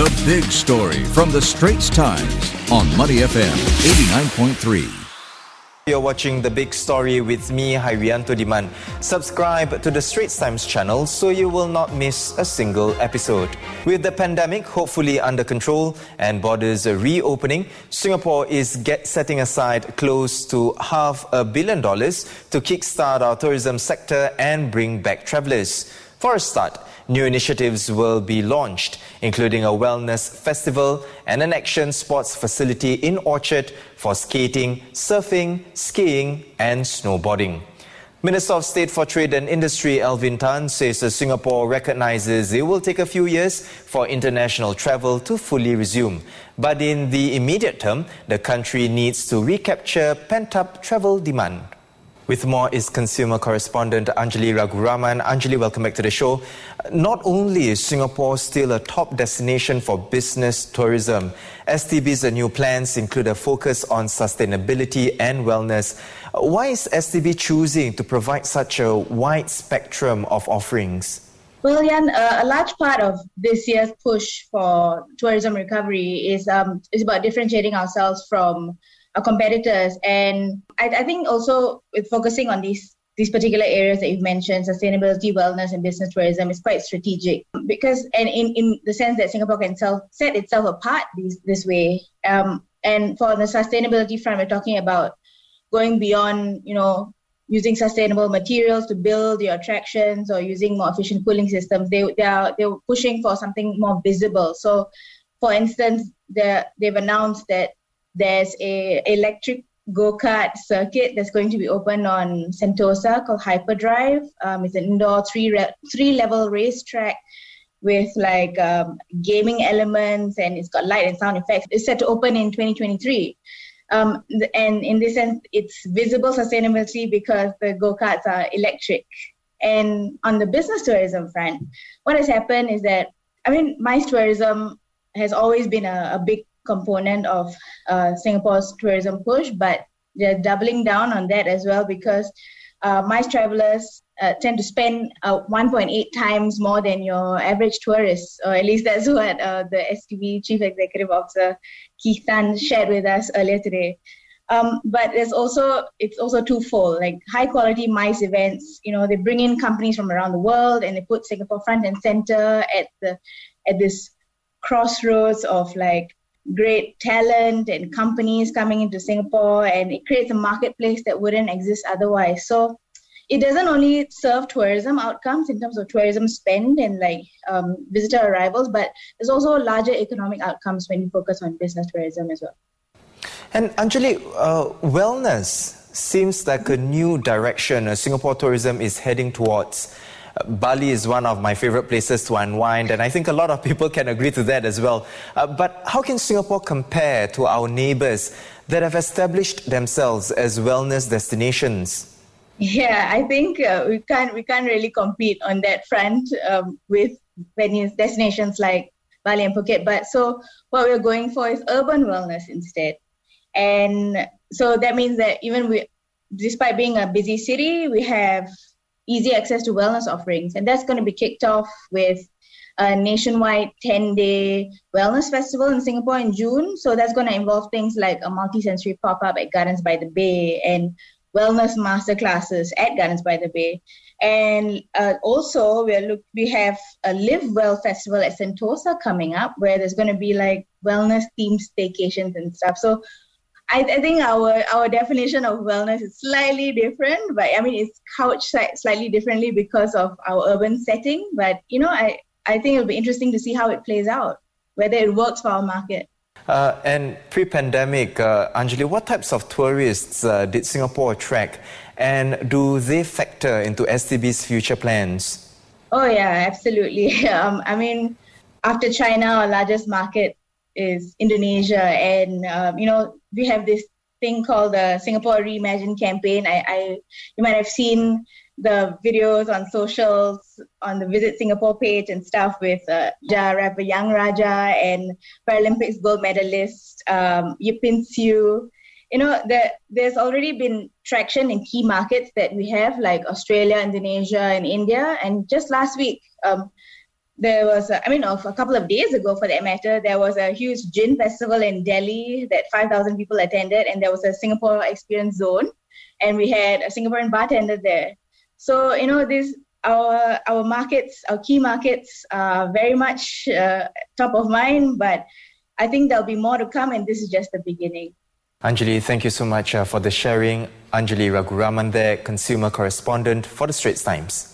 The big story from the Straits Times on Money FM 89.3. You're watching The Big Story with me, Hairianto Diman. Subscribe to the Straits Times channel so you will not miss a single episode. With the pandemic hopefully under control and borders reopening, Singapore is get, setting aside close to half a billion dollars to kickstart our tourism sector and bring back travellers. For a start, New initiatives will be launched, including a wellness festival and an action sports facility in Orchard for skating, surfing, skiing, and snowboarding. Minister of State for Trade and Industry Alvin Tan says Singapore recognizes it will take a few years for international travel to fully resume. But in the immediate term, the country needs to recapture pent up travel demand. With more is consumer correspondent Anjali Raguraman. Anjali, welcome back to the show. Not only is Singapore still a top destination for business tourism, STB's new plans include a focus on sustainability and wellness. Why is STB choosing to provide such a wide spectrum of offerings? Well, Jan, uh, a large part of this year's push for tourism recovery is um, is about differentiating ourselves from our competitors. And I, I think also with focusing on these these particular areas that you've mentioned, sustainability, wellness, and business tourism, is quite strategic because, and in, in the sense that Singapore can self, set itself apart this, this way. Um, and for the sustainability front, we're talking about going beyond, you know, using sustainable materials to build your attractions or using more efficient cooling systems. They, they are they're pushing for something more visible. So, for instance, they they've announced that there's a electric go-kart circuit that's going to be open on Sentosa called Hyperdrive. Um, it's an indoor three re- three level racetrack with like um, gaming elements and it's got light and sound effects. It's set to open in 2023. Um, and in this sense, it's visible sustainability because the go-karts are electric. And on the business tourism front, what has happened is that, I mean, MICE tourism has always been a, a big component of uh, Singapore's tourism push, but they're doubling down on that as well because uh, MICE travelers uh, tend to spend uh, 1.8 times more than your average tourist, or at least that's what uh, the STB Chief Executive Officer Keith Tan shared with us earlier today. Um, but there's also it's also twofold, like high quality MICE events. You know, they bring in companies from around the world and they put Singapore front and center at the at this crossroads of like great talent and companies coming into Singapore, and it creates a marketplace that wouldn't exist otherwise. So it doesn't only serve tourism outcomes in terms of tourism spend and like um, visitor arrivals, but there's also larger economic outcomes when you focus on business tourism as well. And Anjali, uh, wellness seems like a new direction uh, Singapore tourism is heading towards. Bali is one of my favorite places to unwind, and I think a lot of people can agree to that as well. Uh, but how can Singapore compare to our neighbors that have established themselves as wellness destinations? Yeah, I think uh, we can't we can't really compete on that front um, with venues destinations like Bali and Phuket. But so what we're going for is urban wellness instead, and so that means that even we, despite being a busy city, we have easy access to wellness offerings. And that's going to be kicked off with a nationwide 10 day wellness festival in Singapore in June. So that's going to involve things like a multi-sensory pop up at Gardens by the Bay and wellness master classes at Gardens by the Bay. And uh, also, we look we have a Live Well festival at Sentosa coming up, where there's going to be like wellness themed staycations and stuff. So I, I, think our our definition of wellness is slightly different, but I mean it's couched slightly differently because of our urban setting. But you know, I I think it'll be interesting to see how it plays out, whether it works for our market. Uh, and pre-pandemic, uh, Anjali, what types of tourists uh, did Singapore attract, and do they factor into STB's future plans? Oh yeah, absolutely. Um, I mean, after China, our largest market is Indonesia, and um, you know we have this thing called the Singapore Reimagine campaign. I, I you might have seen the videos on socials on the Visit Singapore page and stuff with uh, Ja rapper Yung Raja and Paralympics gold medalist um, Yip Pin Xiu. You know, there, there's already been traction in key markets that we have, like Australia, Indonesia, and India. And just last week, um, there was, a, I mean, of a couple of days ago, for that matter, there was a huge gin festival in Delhi that 5,000 people attended, and there was a Singapore experience zone, and we had a Singaporean bartender there. So you know, this our our markets, our key markets, are very much uh, top of mind, but I think there'll be more to come, and this is just the beginning. Anjali, thank you so much uh, for the sharing. Anjali Raguraman there, consumer correspondent for the Straits Times.